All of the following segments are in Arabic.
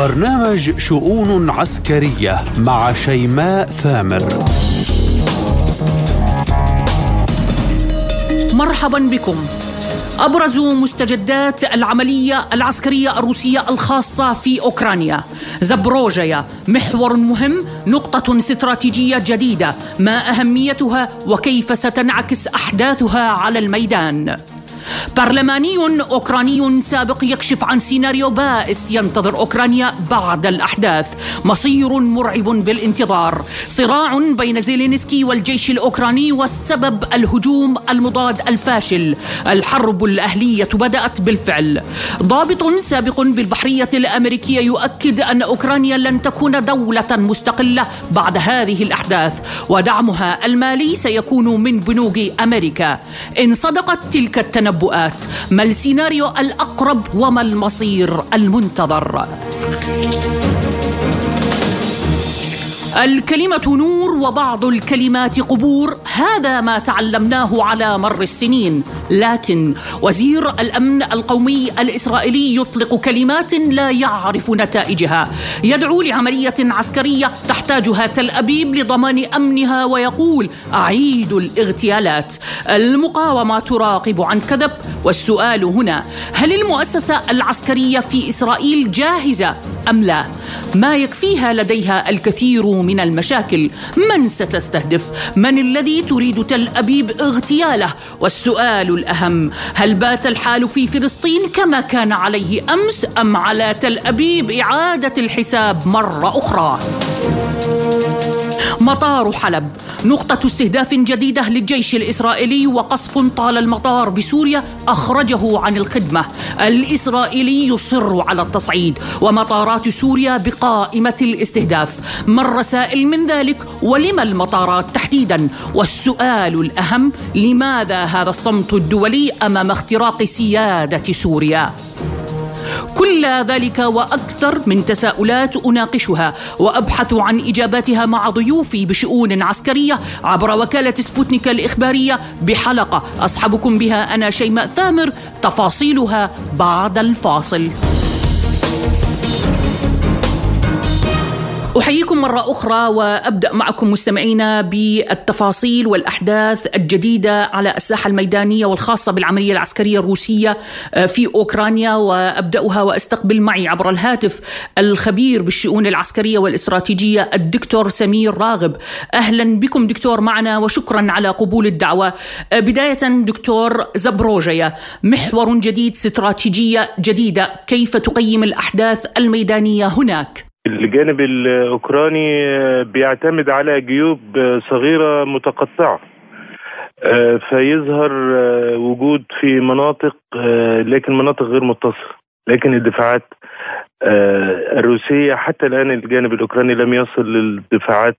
برنامج شؤون عسكرية مع شيماء ثامر. مرحبا بكم. أبرز مستجدات العملية العسكرية الروسية الخاصة في أوكرانيا. زبروجيا محور مهم نقطة استراتيجية جديدة ما أهميتها وكيف ستنعكس أحداثها على الميدان. برلماني أوكراني سابق يكشف عن سيناريو بائس ينتظر أوكرانيا بعد الأحداث. مصير مرعب بالانتظار. صراع بين زيلينسكي والجيش الأوكراني والسبب الهجوم المضاد الفاشل. الحرب الأهلية بدأت بالفعل. ضابط سابق بالبحرية الأمريكية يؤكد أن أوكرانيا لن تكون دولة مستقلة بعد هذه الأحداث ودعمها المالي سيكون من بنوك أمريكا. إن صدقت تلك التنبؤات التنبؤات ما السيناريو الأقرب وما المصير المنتظر؟ الكلمة نور وبعض الكلمات قبور. هذا ما تعلمناه على مر السنين. لكن وزير الأمن القومي الإسرائيلي يطلق كلمات لا يعرف نتائجها يدعو لعملية عسكرية تحتاجها تل أبيب لضمان أمنها ويقول أعيد الاغتيالات المقاومة تراقب عن كذب والسؤال هنا هل المؤسسة العسكرية في إسرائيل جاهزة أم لا؟ ما يكفيها لديها الكثير من المشاكل من ستستهدف؟ من الذي تريد تل أبيب اغتياله؟ والسؤال الأهم هل بات الحال في فلسطين كما كان عليه أمس أم على تل أبيب إعادة الحساب مرة أخرى؟ مطار حلب. نقطة استهداف جديدة للجيش الإسرائيلي وقصف طال المطار بسوريا أخرجه عن الخدمة. الإسرائيلي يصر على التصعيد ومطارات سوريا بقائمة الاستهداف. ما الرسائل من ذلك؟ ولم المطارات تحديدا؟ والسؤال الأهم لماذا هذا الصمت الدولي أمام اختراق سيادة سوريا؟ كل ذلك وأكثر من تساؤلات أناقشها وأبحث عن إجاباتها مع ضيوفي بشؤون عسكرية عبر وكالة سبوتنيك الإخبارية بحلقة. اصحبكم بها أنا شيماء ثامر تفاصيلها بعد الفاصل. أحييكم مرة أخرى وأبدأ معكم مستمعينا بالتفاصيل والأحداث الجديدة على الساحة الميدانية والخاصة بالعملية العسكرية الروسية آه، في أوكرانيا وأبدأها وأستقبل معي عبر الهاتف الخبير بالشؤون العسكرية والإستراتيجية الدكتور سمير راغب أهلا بكم دكتور معنا وشكرا على قبول الدعوة آه، بداية دكتور زبروجيا محور جديد استراتيجية جديدة كيف تقيم الأحداث الميدانية هناك؟ الجانب الأوكراني بيعتمد على جيوب صغيرة متقطعة. آه، فيظهر آه، وجود في مناطق آه، لكن مناطق غير متصلة. لكن الدفاعات الروسية حتى الآن الجانب الأوكراني لم يصل للدفاعات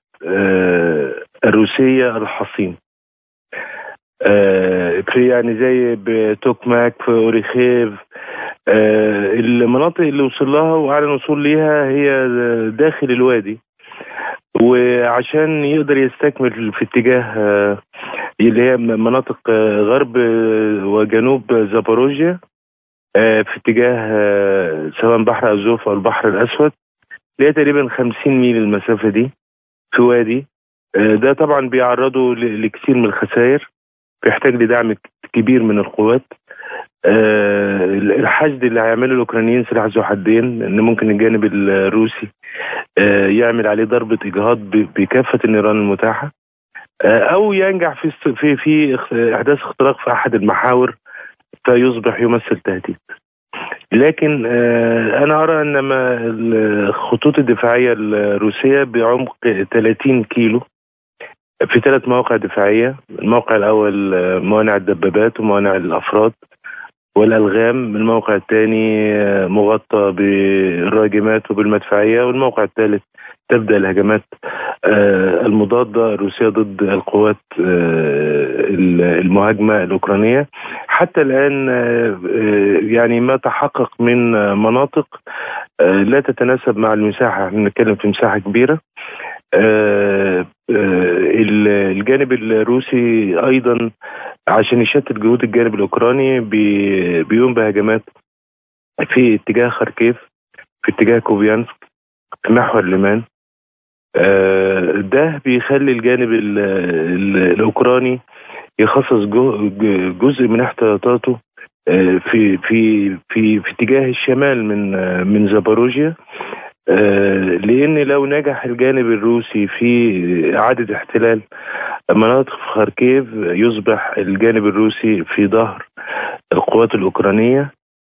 الروسية الحصين. في يعني زي بتوكماك في أوريخيف آه، المناطق اللي وصل لها واعلن وصول ليها هي داخل الوادي. وعشان يقدر يستكمل في اتجاه آه، اللي هي مناطق آه، غرب وجنوب زاباروجيا في اتجاه سواء بحر ازوف أو البحر الأسود. اللي هي تقريبا 50 ميل المسافة دي في وادي. ده طبعا بيعرضه لكثير من الخسائر. بيحتاج لدعم كبير من القوات. آه، الحشد اللي هيعمله الأوكرانيين سلاح ذو حدين إن ممكن الجانب الروسي آه، يعمل عليه ضربة إجهاض بكافة النيران المتاحة آه، أو ينجح في في في أحداث اختراق في أحد المحاور فيصبح يمثل تهديد. لكن أنا أرى إن الخطوط الدفاعية الروسية بعمق 30 كيلو في ثلاث مواقع دفاعية، الموقع الأول موانع الدبابات وموانع الافراد والألغام الموقع الثاني مغطى بالراجمات وبالمدفعية والموقع الثالث تبدأ الهجمات آه، المضادة الروسية ضد القوات آه، المهاجمة الأوكرانية. حتى الآن آه، يعني ما تحقق من مناطق لا تتناسب مع المساحة. إحنا بنتكلم في مساحة كبيرة. الجانب الروسي أيضا عشان يشتت جهود الجانب الأوكراني بي بيقوم بهجمات في اتجاه خاركيف في اتجاه كوبيانسك في محور ليمان آه، ده بيخلي الجانب ال ال الأوكراني يخصص جزء من احتياطاته آه، في في في في اتجاه الشمال من من زاباروجيا. لأن لو نجح الجانب الروسي في اعاده احتلال مناطق في خاركيف يصبح الجانب الروسي في ظهر القوات الأوكرانية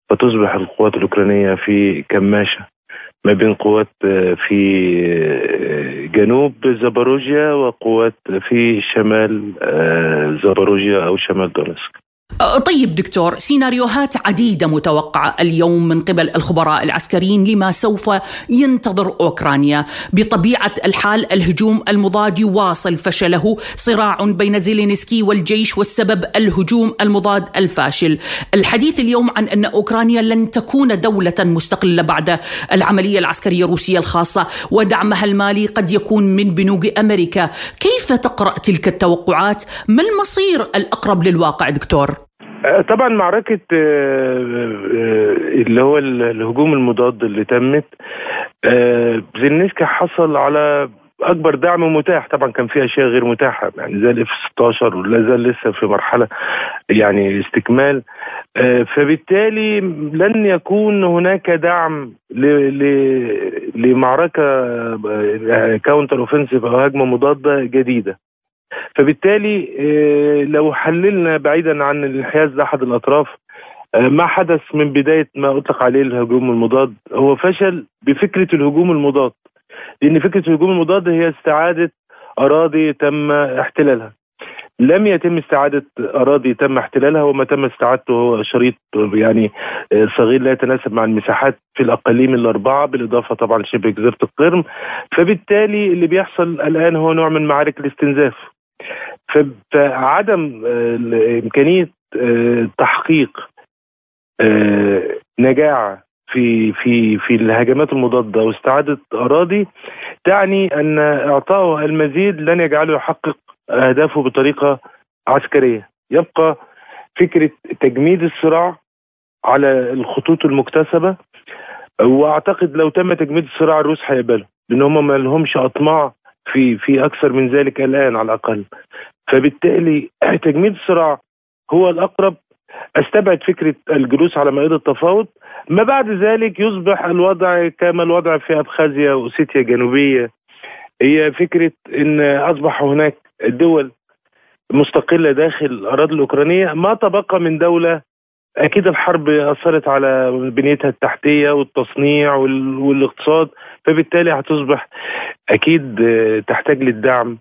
فتصبح القوات الأوكرانية في كماشة ما بين قوات في جنوب زاباروجيا وقوات في شمال زاباروجيا أو شمال دونسك. طيب دكتور سيناريوهات عديدة متوقعة اليوم من قبل الخبراء العسكريين لما سوف ينتظر أوكرانيا بطبيعة الحال الهجوم المضاد يواصل فشله صراع بين زيلينسكي والجيش والسبب الهجوم المضاد الفاشل الحديث اليوم عن أن أوكرانيا لن تكون دولة مستقلة بعد العملية العسكرية الروسية الخاصة ودعمها المالي قد يكون من بنوك أمريكا كيف تقرأ تلك التوقعات؟ ما المصير الأقرب للواقع دكتور؟ آه، طبعا معركة آه، آه، اللي هو الهجوم المضاد اللي تمت زيلينسكي حصل على أكبر دعم متاح طبعا كان في أشياء غير متاحة يعني زي الاف 16 ولا زال لسه في مرحلة يعني استكمال. فبالتالي لن يكون هناك دعم لمعركة counter offensive أو هجمة مضادة جديدة. فبالتالي آه، لو حللنا بعيدا عن الانحياز لأحد الأطراف آه، ما حدث من بداية ما أطلق عليه الهجوم المضاد. هو فشل بفكرة الهجوم المضاد لأن فكرة الهجوم المضاد هي استعادة أراضي تم احتلالها. لم يتم استعادة أراضي تم احتلالها وما تم استعادته هو شريط يعني آه، صغير لا يتناسب مع المساحات في الأقاليم الأربعة بالإضافة طبعا لشبه جزيرة القرم. فبالتالي اللي بيحصل الآن هو نوع من معارك الاستنزاف. فعدم آه، إمكانية آه، تحقيق نجاعة في في في الهجمات المضادة واستعاده أراضي تعني أن اعطائه المزيد لن يجعله يحقق أهدافه بطريقة عسكرية. يبقى فكرة تجميد الصراع على الخطوط المكتسبة وأعتقد لو تم تجميد الصراع الروس هيقبلوا لأن هم ما لهمش أطماع في في أكثر من ذلك الآن على الأقل. فبالتالي تجميد الصراع هو الأقرب. أستبعد فكرة الجلوس على مائدة التفاوض. ما بعد ذلك يصبح الوضع كما الوضع في أبخازيا وأوسيتيا الجنوبية. هي فكرة إن أصبح هناك دول مستقلة داخل الأراضي الأوكرانية. ما تبقى من دولة أكيد الحرب أثرت على بنيتها التحتية والتصنيع والاقتصاد فبالتالي هتصبح أكيد تحتاج للدعم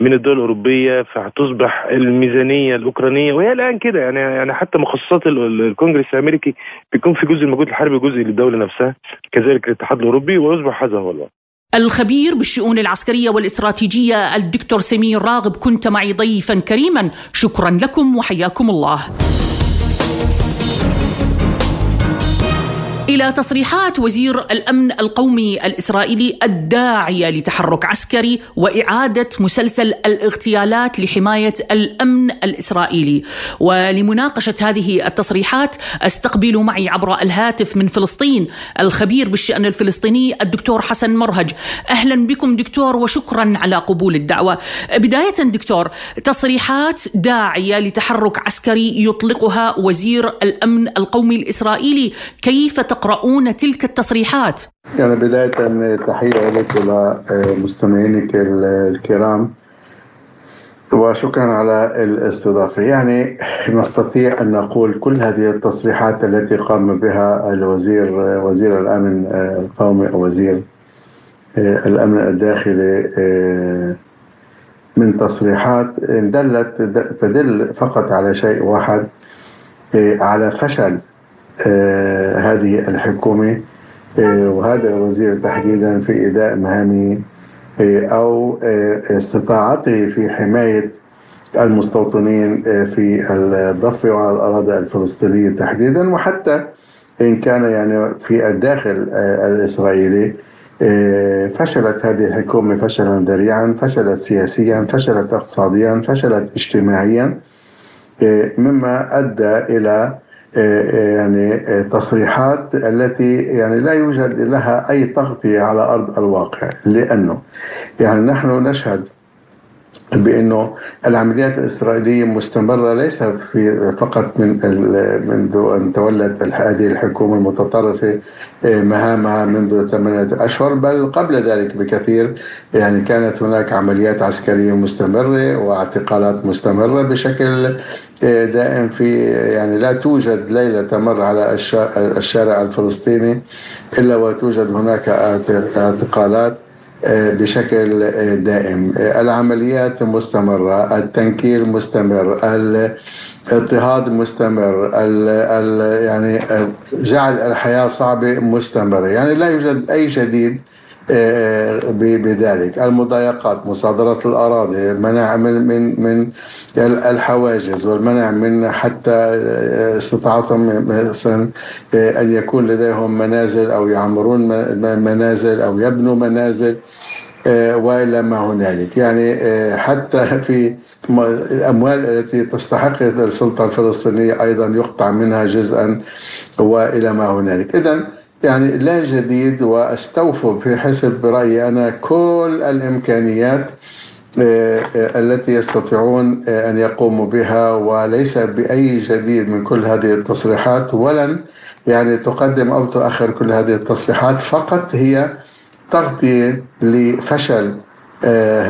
من الدول الأوروبية فهتصبح الميزانية الأوكرانية وهي الآن كده. يعني يعني حتى مخصصات الكونجرس الأمريكي بيكون في جزء المجهود الحربي جزء للدولة نفسها كذلك الاتحاد الأوروبي ويصبح هذا هو الوضع. الخبير بالشؤون العسكرية والإستراتيجية الدكتور سمير راغب كنت معي ضيفا كريما. شكرا لكم وحياكم الله. إلى تصريحات وزير الأمن القومي الإسرائيلي الداعية لتحرك عسكري وإعادة مسلسل الاغتيالات لحماية الأمن الإسرائيلي. ولمناقشة هذه التصريحات أستقبل معي عبر الهاتف من فلسطين الخبير بالشأن الفلسطيني الدكتور حسن مرهج. أهلا بكم دكتور وشكرا على قبول الدعوة. بداية دكتور تصريحات داعية لتحرك عسكري يطلقها وزير الأمن القومي الإسرائيلي. كيف تقرؤون تلك التصريحات؟ يعني بداية تحية لك ولمستمعينك الكرام وشكرا على الاستضافة يعني نستطيع أن نقول كل هذه التصريحات التي قام بها الوزير وزير الأمن القومي أو وزير الأمن الداخلي من تصريحات دلت تدل فقط على شيء واحد على فشل آه، هذه الحكومة آه، وهذا الوزير تحديدا في إداء مهامه آه، أو استطاعته في حماية المستوطنين في الضفة وعلى الأراضي الفلسطينية تحديدا وحتى إن كان يعني في الداخل الإسرائيلي. فشلت هذه الحكومة فشلا ذريعا فشلت سياسيا فشلت اقتصاديا فشلت اجتماعيا مما أدى إلى يعني تصريحات التي يعني لا يوجد لها أي تغطية على أرض الواقع. لأنه يعني نحن نشهد بأنه العمليات الإسرائيلية مستمرة ليس في فقط من منذ أن تولت هذه الحكومة المتطرفة آه، مهامها منذ ثمانية أشهر بل قبل ذلك بكثير. يعني كانت هناك عمليات عسكرية مستمرة واعتقالات مستمرة بشكل آه، دائم في يعني لا توجد ليلة تمر على الشارع الفلسطيني إلا وتوجد هناك اعتقالات آه، بشكل آه، دائم. آه، العمليات مستمرة التنكيل مستمر الاضطهاد مستمر ال ال يعني جعل الحياة صعبة مستمرة. يعني لا يوجد أي جديد بذلك. المضايقات مصادرة الأراضي منع من من من الحواجز والمنع من حتى استطاعتهم مثلا أن يكون لديهم منازل أو يعمرون منازل أو يبنوا منازل والى ما هنالك. يعني حتى في الأموال التي تستحق السلطة الفلسطينية أيضا يقطع منها جزءا وإلى ما هنالك. اذا يعني لا جديد وأستوفوا في حسب رأيي أنا كل الإمكانيات آه، آه، التي يستطيعون آه، أن يقوموا بها وليس بأي جديد من كل هذه التصريحات ولن يعني تقدم أو تؤخر كل هذه التصريحات فقط هي تغطيه لفشل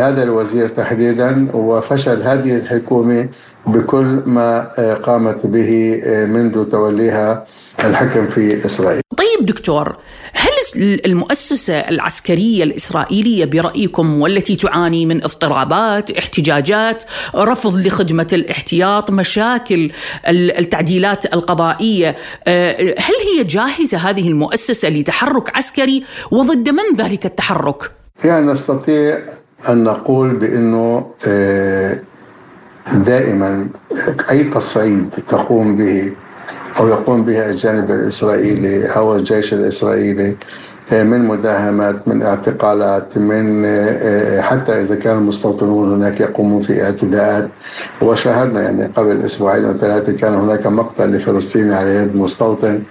هذا الوزير تحديدا وفشل هذه الحكومة بكل ما قامت به منذ توليها الحكم في إسرائيل. طيب دكتور هل المؤسسة العسكرية الإسرائيلية برأيكم والتي تعاني من اضطرابات، احتجاجات، رفض لخدمة الاحتياط، مشاكل التعديلات القضائية، آه، هل هي جاهزة هذه المؤسسة لتحرك عسكري وضد من ذلك التحرك؟ يعني نستطيع أن نقول بأنه آه، دائما أي تصعيد تقوم به أو يقوم بها الجانب الإسرائيلي أو الجيش الإسرائيلي آه، من مداهمات من اعتقالات من آه، آه، حتى إذا كان المستوطنون هناك يقومون في اعتداءات. وشاهدنا يعني قبل أسبوعين أو ثلاثة كان هناك مقتل لفلسطيني على يد مستوطن.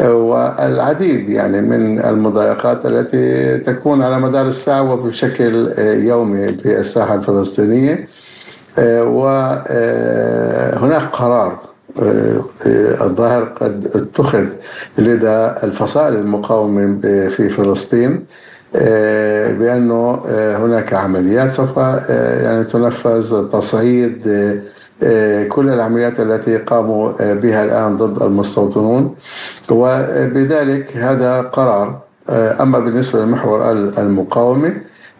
والعديد يعني من المضايقات التي تكون على مدار الساعة وبشكل يومي في الساحة الفلسطينية. وهناك قرار الظاهر قد اتخذ لدى الفصائل المقاومة في فلسطين آه، بأنه آه، هناك عمليات سوف آه، يعني تنفذ تصعيد كل العمليات التي قاموا بها الآن ضد المستوطنون. وبذلك هذا قرار أما بالنسبة لمحور المقاومة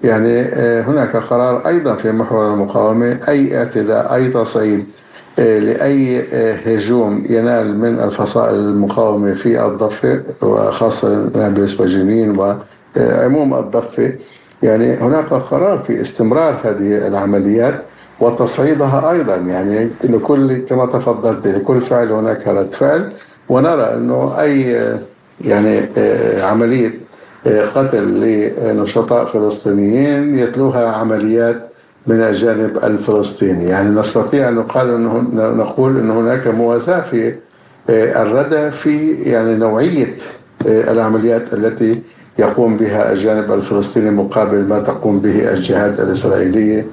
يعني هناك قرار أيضا في محور المقاومة أي اعتداء أي تصعيد لأي هجوم ينال من الفصائل المقاومة في الضفة وخاصة نابلس وجنين وعموم الضفة. يعني هناك قرار في استمرار هذه العمليات وتصعيدها أيضا. يعني لكل كما تفضلت لكل فعل هناك رد فعل. ونرى أنه أي يعني عملية قتل لنشطاء فلسطينيين يتلوها عمليات من الجانب الفلسطيني. يعني نستطيع أن نقال أنه نقول أن هناك مواساة في آه، الردى في يعني نوعية آه، العمليات التي يقوم بها الجانب الفلسطيني مقابل ما تقوم به الجهات الإسرائيلية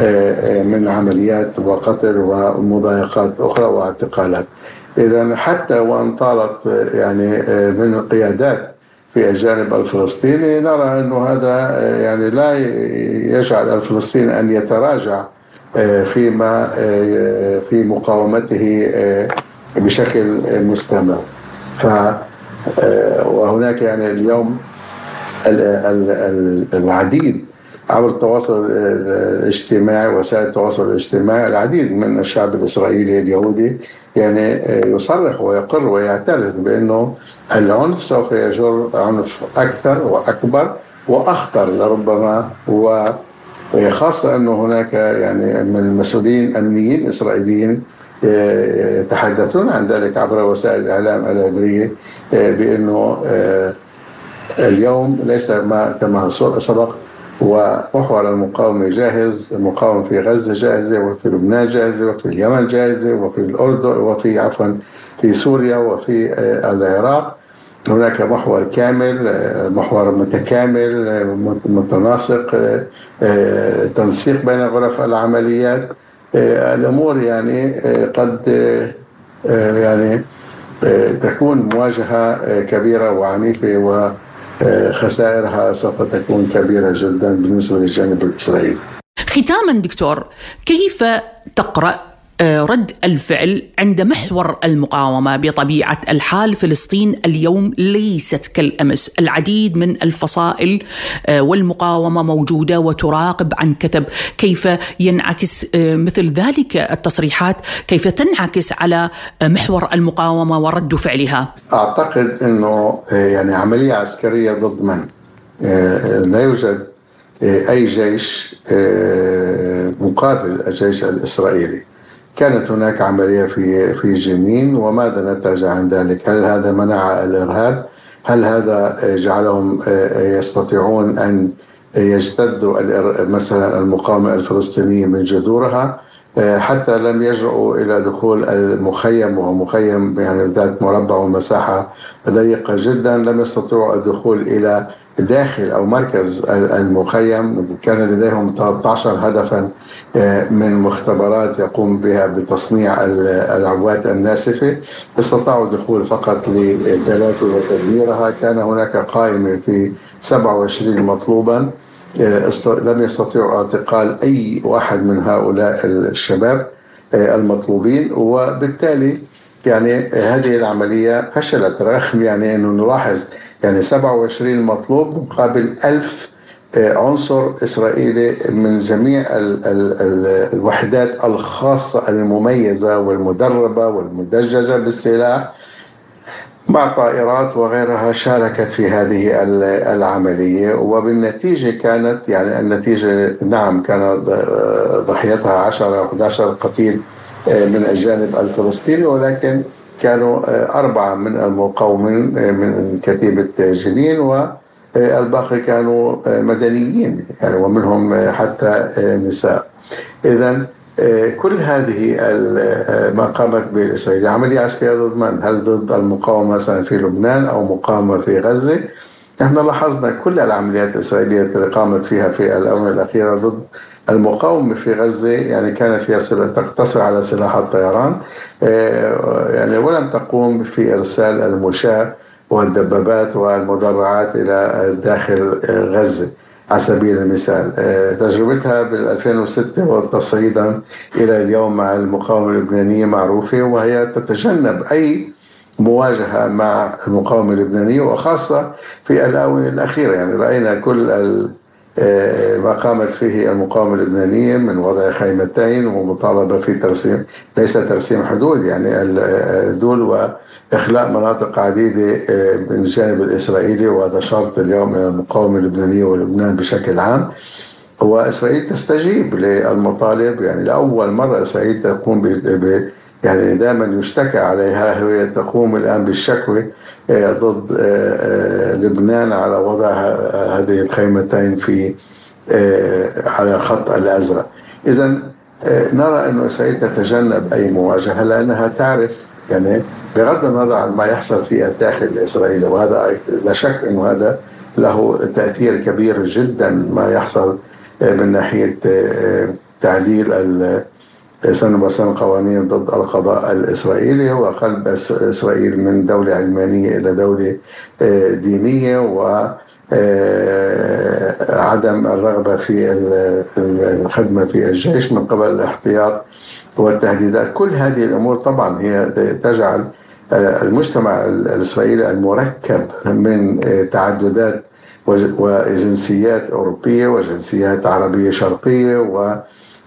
آه، من عمليات وقتل ومضايقات أخرى واعتقالات. إذا حتى وأن طالت يعني من القيادات في الجانب الفلسطيني نرى أنه هذا آه، يعني لا يجعل الفلسطيني أن يتراجع آه، فيما آه، في مقاومته بشكل مستمر. ف وهناك يعني اليوم العديد عبر التواصل الاجتماعي وسائل التواصل الاجتماعي العديد من الشعب الإسرائيلي اليهودي يعني يصرح ويقر ويعترف بأنه العنف سوف يجر عنف أكثر وأكبر وأخطر لربما وخاصه أنه هناك يعني من المسؤولين امنيين اسرائيليين يتحدثون عن ذلك عبر وسائل الإعلام العبرية بأنه اليوم ليس ما كما سبق ومحور المقاومة جاهز المقاومة في غزة جاهزة وفي لبنان جاهزة وفي اليمن جاهزة وفي الأردن وفي عفوا في سوريا وفي العراق. هناك محور كامل محور متكامل متناسق تنسيق بين غرف العمليات. الأمور يعني قد يعني تكون مواجهة كبيرة وعنيفة وخسائرها سوف تكون كبيرة جدا بالنسبة للجانب الاسرائيلي. ختاما دكتور كيف تقرأ آه، رد الفعل عند محور المقاومة بطبيعة الحال فلسطين اليوم ليست كالأمس، العديد من الفصائل آه، والمقاومة موجودة وتراقب عن كثب، كيف ينعكس آه، مثل ذلك التصريحات، كيف تنعكس على محور المقاومة ورد فعلها؟ أعتقد إنه يعني عملية عسكرية ضد من؟ لا يوجد أي جيش مقابل الجيش الإسرائيلي. كانت هناك عملية في في جنين وماذا نتج عن ذلك؟ هل هذا منع الإرهاب؟ هل هذا جعلهم يستطيعون أن يجتذوا مثلا المقاومة الفلسطينية من جذورها؟ حتى لم يجرؤوا إلى دخول المخيم وهو مخيم يعني ذات مربع ومساحة ضيقة جدا لم يستطيعوا الدخول إلى داخل أو مركز المخيم كان لديهم 13 هدفا آه، من مختبرات يقوم بها بتصنيع العبوات الناسفة. استطاعوا الدخول فقط لبلاده وتدميرها. كان هناك قائمه في 27 مطلوبا. آه، لم يستطيعوا اعتقال أي واحد من هؤلاء الشباب آه، المطلوبين. وبالتالي يعني هذه العملية فشلت رغم يعني أنه نلاحظ يعني 27 مطلوب مقابل 1000 آه، عنصر إسرائيلي من جميع ال ال ال الوحدات الخاصة المميزة والمدربة والمدججة بالسلاح مع طائرات وغيرها شاركت في هذه العملية. وبالنتيجة كانت يعني النتيجة نعم كان ضحيتها 10 أو 11 قتيل آه، من الجانب الفلسطيني ولكن كانوا آه، أربعة من المقاومين آه، من كتيبة جنين والباقي كانوا مدنيين يعني ومنهم حتى نساء إذا كل هذه ما قامت به إسرائيل عملية عسكرية ضد من؟ هل ضد المقاومة مثلا في لبنان أو مقاومة في غزة؟ إحنا لاحظنا كل العمليات الإسرائيلية اللي قامت فيها في الآونة الأخيرة ضد المقاومة في غزة يعني كانت هي تقتصر على سلاح الطيران. آه، يعني ولم تقوم في إرسال المشاة والدبابات والمدرعات إلى داخل غزة على سبيل المثال. آه، تجربتها بال 2006 وتصعيدا إلى اليوم مع المقاومة اللبنانية معروفة وهي تتجنب أي مواجهة مع المقاومة اللبنانية وخاصة في الآونة الأخيرة. يعني رأينا كل آه، ما قامت فيه المقاومة اللبنانية من وضع خيمتين ومطالبة في ترسيم ليس ترسيم حدود يعني الذول وإخلاء مناطق عديدة آه، من الجانب الإسرائيلي وهذا شرط اليوم من المقاومة اللبنانية ولبنان بشكل عام. وإسرائيل تستجيب للمطالب يعني لأول مرة إسرائيل تقوم ب يعني دائما يشتكى عليها هي تقوم الآن بالشكوى آه، ضد آه، آه، لبنان على وضع هذه الخيمتين في على الخط الأزرق. إذا نرى أن إسرائيل تتجنب أي مواجهة لأنها تعرف يعني بغض النظر عن ما يحصل في الداخل الإسرائيلي وهذا لا شك أنه هذا له تأثير كبير جدا ما يحصل من ناحية تعديل سنة بسنة قوانين ضد القضاء الإسرائيلي وقلب إسرائيل من دولة علمانية إلى دولة آه، دينية و آه، عدم الرغبة في الخدمة في الجيش من قبل الاحتياط والتهديدات. كل هذه الأمور طبعا هي تجعل آه، المجتمع الإسرائيلي المركب من تعددات وجنسيات أوروبية وجنسيات عربية شرقية و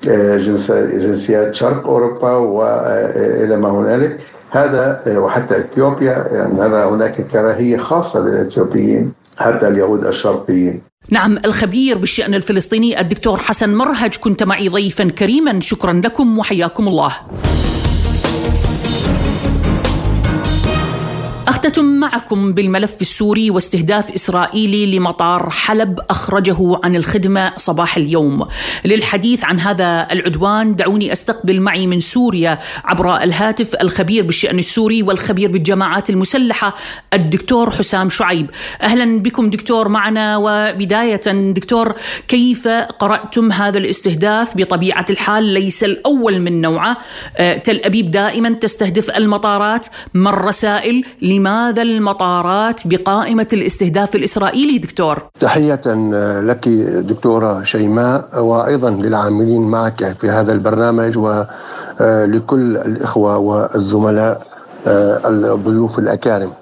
جنسيات شرق أوروبا وإلى ما هنالك. هذا وحتى إثيوبيا يعني نرى هناك كراهية خاصة للإثيوبيين حتى اليهود الشرقيين. نعم الخبير بالشأن الفلسطيني الدكتور حسن مرهج كنت معي ضيفا كريما. شكرا لكم وحياكم الله. أختتم معكم بالملف السوري واستهداف إسرائيلي لمطار حلب أخرجه عن الخدمة صباح اليوم. للحديث عن هذا العدوان دعوني أستقبل معي من سوريا عبر الهاتف الخبير بالشأن السوري والخبير بالجماعات المسلحة الدكتور حسام شعيب. أهلا بكم دكتور معنا وبداية دكتور كيف قرأتم هذا الاستهداف؟ بطبيعة الحال ليس الأول من نوعه. آه، تل أبيب دائما تستهدف المطارات ما الرسائل لماذا المطارات بقائمة الاستهداف الإسرائيلي دكتور؟ تحية لك دكتورة شيماء وأيضا للعاملين معك في هذا البرنامج ولكل الإخوة والزملاء الضيوف الأكارم آه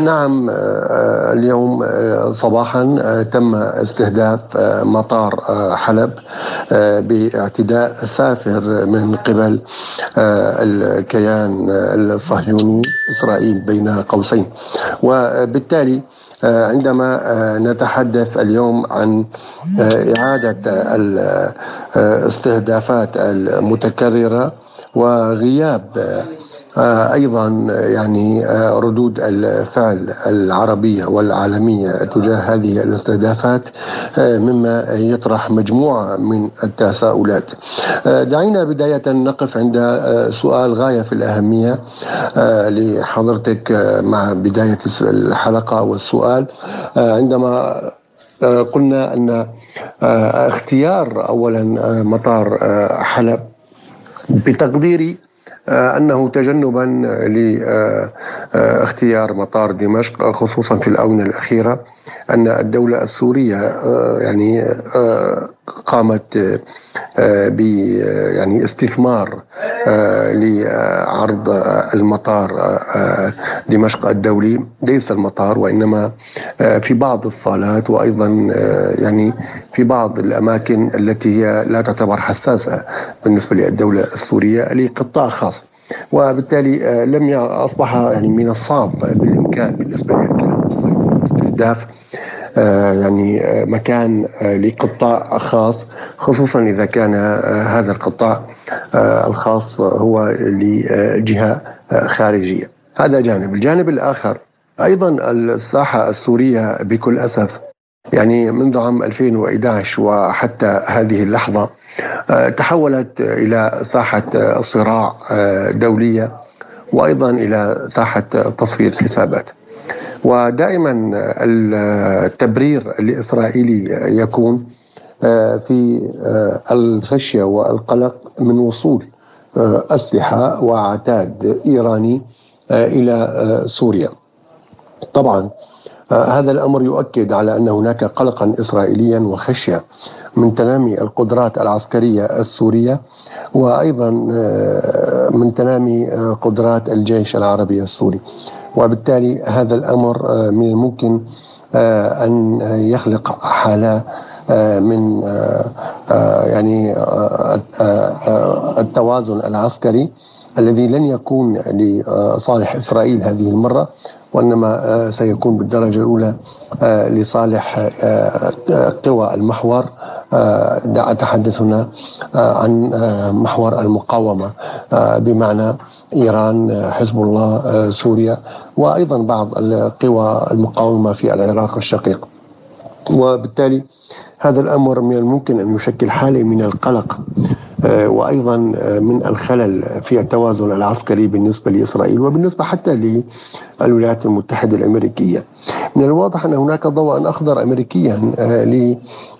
نعم آه اليوم آه صباحا تم استهداف مطار حلب باعتداء سافر من قبل الكيان الصهيوني إسرائيل بين قوسين. وبالتالي عندما نتحدث اليوم عن إعادة الاستهدافات المتكررة وغياب آه، أيضا يعني آه، ردود الفعل العربية والعالمية تجاه هذه الاستهدافات آه، مما يطرح مجموعة من التساؤلات. دعينا بداية نقف عند سؤال غاية في الأهمية لحضرتك مع بداية الحلقة والسؤال عندما قلنا أن اختيار اولا مطار حلب بتقديري آه، أنه تجنبا لاختيار مطار دمشق خصوصا في الآونة الأخيرة أن الدولة السورية آه، يعني آه، قامت ب يعني استثمار لعرض المطار دمشق الدولي. ليس المطار وإنما في بعض الصالات وأيضا يعني في بعض الأماكن التي هي لا تعتبر حساسة بالنسبة للدولة السورية لقطاع خاص. وبالتالي لم أصبح يعني من الصعب بالإمكان بالنسبة لاستهداف آه، يعني آه، مكان آه، لقطاع خاص خصوصا إذا كان هذا القطاع الخاص هو لجهة خارجية. هذا جانب. الجانب الآخر أيضا الساحة السورية بكل أسف يعني منذ عام 2011 وحتى هذه اللحظة تحولت إلى ساحة صراع دولية وأيضا إلى ساحة تصفية حسابات. ودائما التبرير الاسرائيلي يكون آه، في آه، الخشية والقلق من وصول آه، أسلحة وعتاد إيراني إلى سوريا. طبعا هذا الأمر يؤكد على أن هناك قلقا اسرائيليا وخشية من تنامي القدرات العسكرية السورية وأيضا من تنامي قدرات الجيش العربي السوري. وبالتالي هذا الأمر آه، من الممكن آه، أن يخلق حالة آه، من يعني التوازن العسكري الذي لن يكون لصالح إسرائيل هذه المرة. وإنما سيكون بالدرجة الأولى لصالح قوى المحور اتحدث هنا عن محور المقاومة بمعنى إيران حزب الله سوريا وأيضا بعض القوى المقاومة في العراق الشقيق. وبالتالي هذا الأمر من الممكن أن يشكل حالة من القلق. آه، وأيضا آه، من الخلل في التوازن العسكري بالنسبة لإسرائيل وبالنسبة حتى للولايات المتحدة الأمريكية. من الواضح أن هناك ضوءا أخضر امريكيا آه،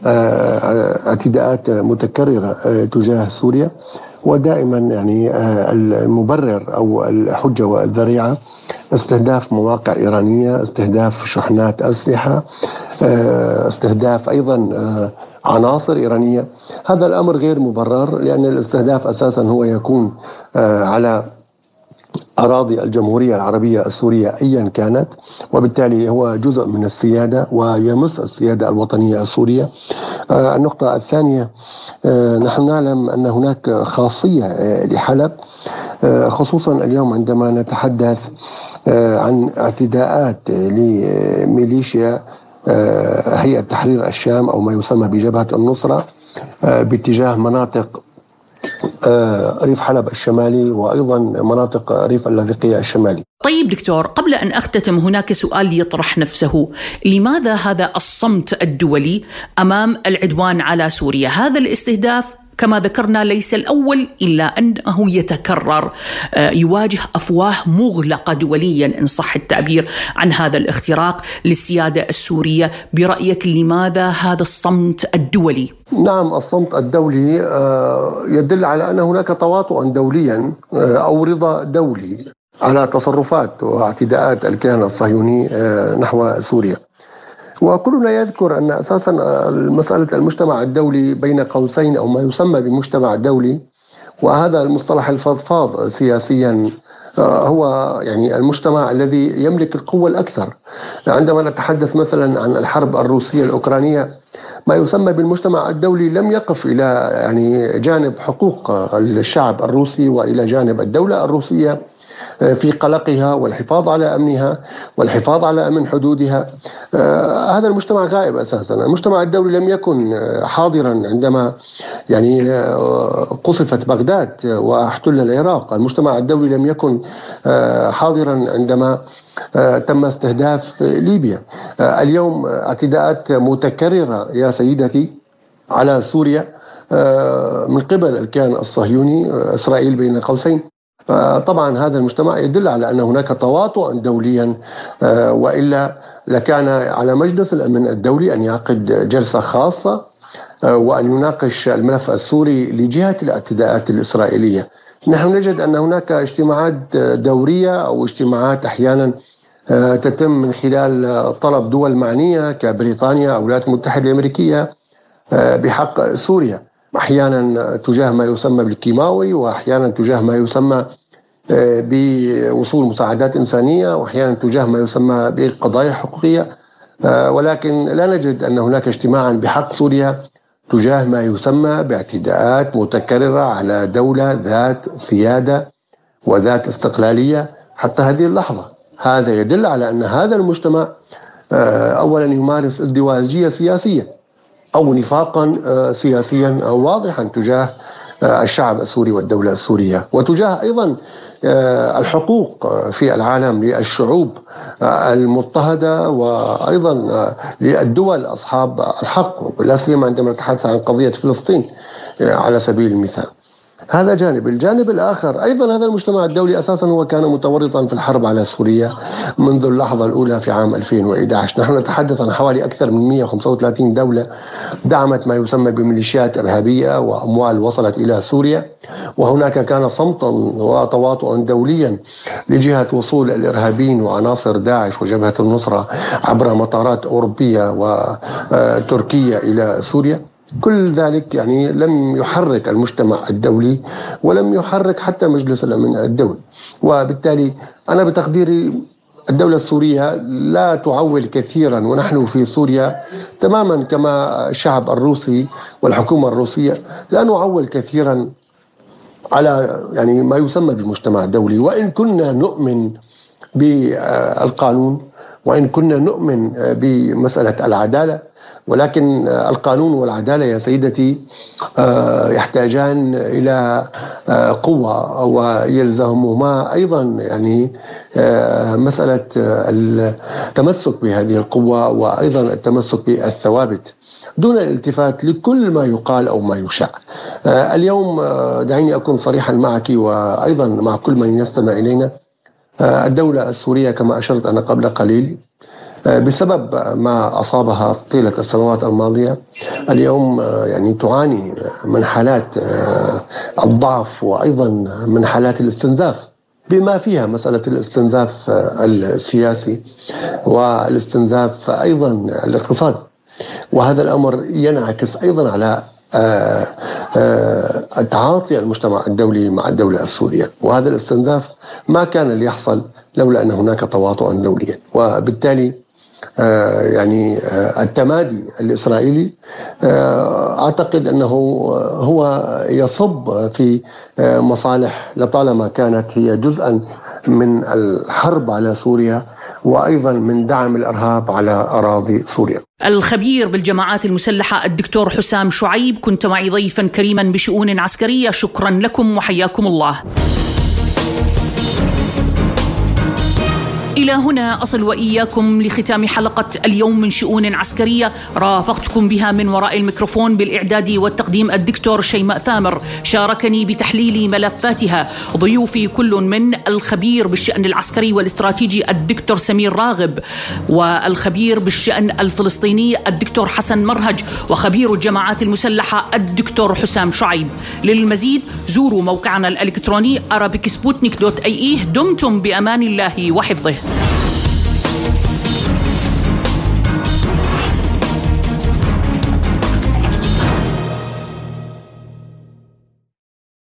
لاعتداءات متكررة تجاه سوريا ودائما يعني المبرر أو الحجة والذريعة استهداف مواقع إيرانية، استهداف شحنات أسلحة، استهداف أيضا عناصر إيرانية. هذا الأمر غير مبرر لأن الاستهداف أساسا هو يكون آه، على أراضي الجمهورية العربية السورية أيا كانت وبالتالي هو جزء من السيادة ويمس السيادة الوطنية السورية. آه، النقطة الثانية آه، نحن نعلم أن هناك خاصية لحلب. خصوصا اليوم عندما نتحدث عن اعتداءات لميليشيا هيئة تحرير الشام أو ما يسمى بجبهة النصرة آه، باتجاه مناطق آه، ريف حلب الشمالي وأيضا مناطق ريف اللاذقية الشمالي. طيب دكتور قبل أن أختتم هناك سؤال يطرح نفسه، لماذا هذا الصمت الدولي أمام العدوان على سوريا؟ هذا الاستهداف كما ذكرنا ليس الأول إلا أنه يتكرر آه، يواجه أفواه مغلقة دوليا إن صح التعبير عن هذا الاختراق للسيادة السورية برأيك لماذا هذا الصمت الدولي؟ نعم الصمت الدولي آه، يدل على أن هناك تواطؤا دوليا آه، أو رضا دولي على تصرفات واعتداءات الكيان الصهيوني نحو سوريا. وكلنا يذكر أن أساسا مساله المجتمع الدولي بين قوسين أو ما يسمى بمجتمع دولي وهذا المصطلح الفضفاض سياسيا آه، هو يعني المجتمع الذي يملك القوة الأكثر. عندما نتحدث مثلا عن الحرب الروسية الأوكرانية ما يسمى بالمجتمع الدولي لم يقف إلى يعني جانب حقوق الشعب الروسي وإلى جانب الدولة الروسية في قلقها والحفاظ على أمنها والحفاظ على أمن حدودها. آه، هذا المجتمع غائب أساسا. المجتمع الدولي لم يكن حاضرا عندما يعني آه، قصفت بغداد واحتل العراق. المجتمع الدولي لم يكن آه، حاضرا عندما تم استهداف ليبيا. اليوم اعتداءات متكررة يا سيدتي على سوريا من قبل الكيان الصهيوني إسرائيل بين قوسين. طبعا هذا المجتمع يدل على أن هناك تواطؤا دوليا آه، وإلا لكان على مجلس الأمن الدولي أن يعقد جلسة خاصة آه، وأن يناقش الملف السوري لجهة الاعتداءات الإسرائيلية. نحن نجد أن هناك اجتماعات دورية أو اجتماعات أحيانا آه، تتم من خلال طلب دول معنية كبريطانيا أو الولايات المتحدة الأمريكية بحق سوريا. أحيانا تجاه ما يسمى بالكيماوي وأحيانا تجاه ما يسمى آه، بوصول مساعدات إنسانية وأحيانا تجاه ما يسمى بالقضايا حقوقية. آه، ولكن لا نجد أن هناك اجتماعا بحق سوريا تجاه ما يسمى باعتداءات متكررة على دولة ذات سيادة وذات استقلالية حتى هذه اللحظة. هذا يدل على أن هذا المجتمع آه، اولا يمارس ازدواجيه سياسيه أو نفاقا آه، سياسيا واضحا تجاه آه، الشعب السوري والدولة السورية وتجاه أيضا آه، الحقوق في العالم للشعوب المضطهدة وأيضا للدول أصحاب الحق لا سيما عندما نتحدث عن قضية فلسطين على سبيل المثال. هذا جانب. الجانب الآخر أيضا هذا المجتمع الدولي أساسا هو كان متورطا في الحرب على سوريا منذ اللحظة الأولى في عام 2011 نحن نتحدث عن حوالي أكثر من 135 دولة دعمت ما يسمى بميليشيات إرهابية وأموال وصلت إلى سوريا وهناك كان صمتا وتواطؤا دوليا لجهة وصول الإرهابيين وعناصر داعش وجبهة النصرة عبر مطارات أوروبية وتركية إلى سوريا. كل ذلك يعني لم يحرك المجتمع الدولي ولم يحرك حتى مجلس الأمن الدولي. وبالتالي أنا بتقديري الدولة السورية لا تعول كثيرا ونحن في سوريا تماما كما الشعب الروسي والحكومة الروسية لا نعول كثيرا على يعني ما يسمى بالمجتمع الدولي. وإن كنا نؤمن بالقانون وإن كنا نؤمن بمسألة العدالة ولكن القانون والعدالة يا سيدتي آه، يحتاجان إلى آه، قوة ويلزمهما أيضا يعني آه، مسألة التمسك بهذه القوة وأيضا التمسك بالثوابت دون الالتفات لكل ما يقال أو ما يشاع. اليوم دعيني أكون صريحا معك وأيضا مع كل من يستمع إلينا الدولة السورية كما أشرت أنا قبل قليل آه، بسبب ما أصابها طيلة السنوات الماضية اليوم آه، يعني تعاني من حالات آه، الضعف وأيضا من حالات الاستنزاف بما فيها مسألة الاستنزاف السياسي والاستنزاف أيضا الاقتصادي. وهذا الأمر ينعكس أيضا على تعاطي المجتمع الدولي مع الدولة السورية. وهذا الاستنزاف ما كان ليحصل لولا أن هناك تواطؤا دوليا. وبالتالي آه، يعني آه، التمادي الإسرائيلي آه، أعتقد أنه هو يصب في مصالح لطالما كانت هي جزءا من الحرب على سوريا وأيضا من دعم الإرهاب على أراضي سوريا. الخبير بالجماعات المسلحة الدكتور حسام شعيب كنت معي ضيفا كريما بشؤون عسكرية شكرا لكم وحياكم الله. إلى هنا أصل وإياكم لختام حلقة اليوم من شؤون عسكرية. رافقتكم بها من وراء الميكروفون بالإعداد والتقديم الدكتور شيماء ثامر. شاركني بتحليل ملفاتها. ضيوفي كل من الخبير بالشأن العسكري والاستراتيجي الدكتور سمير راغب والخبير بالشأن الفلسطيني الدكتور حسن مرهج وخبير الجماعات المسلحة الدكتور حسام شعيب. للمزيد زوروا موقعنا الإلكتروني arabicsputnik.ae دمتم بأمان الله وحفظه.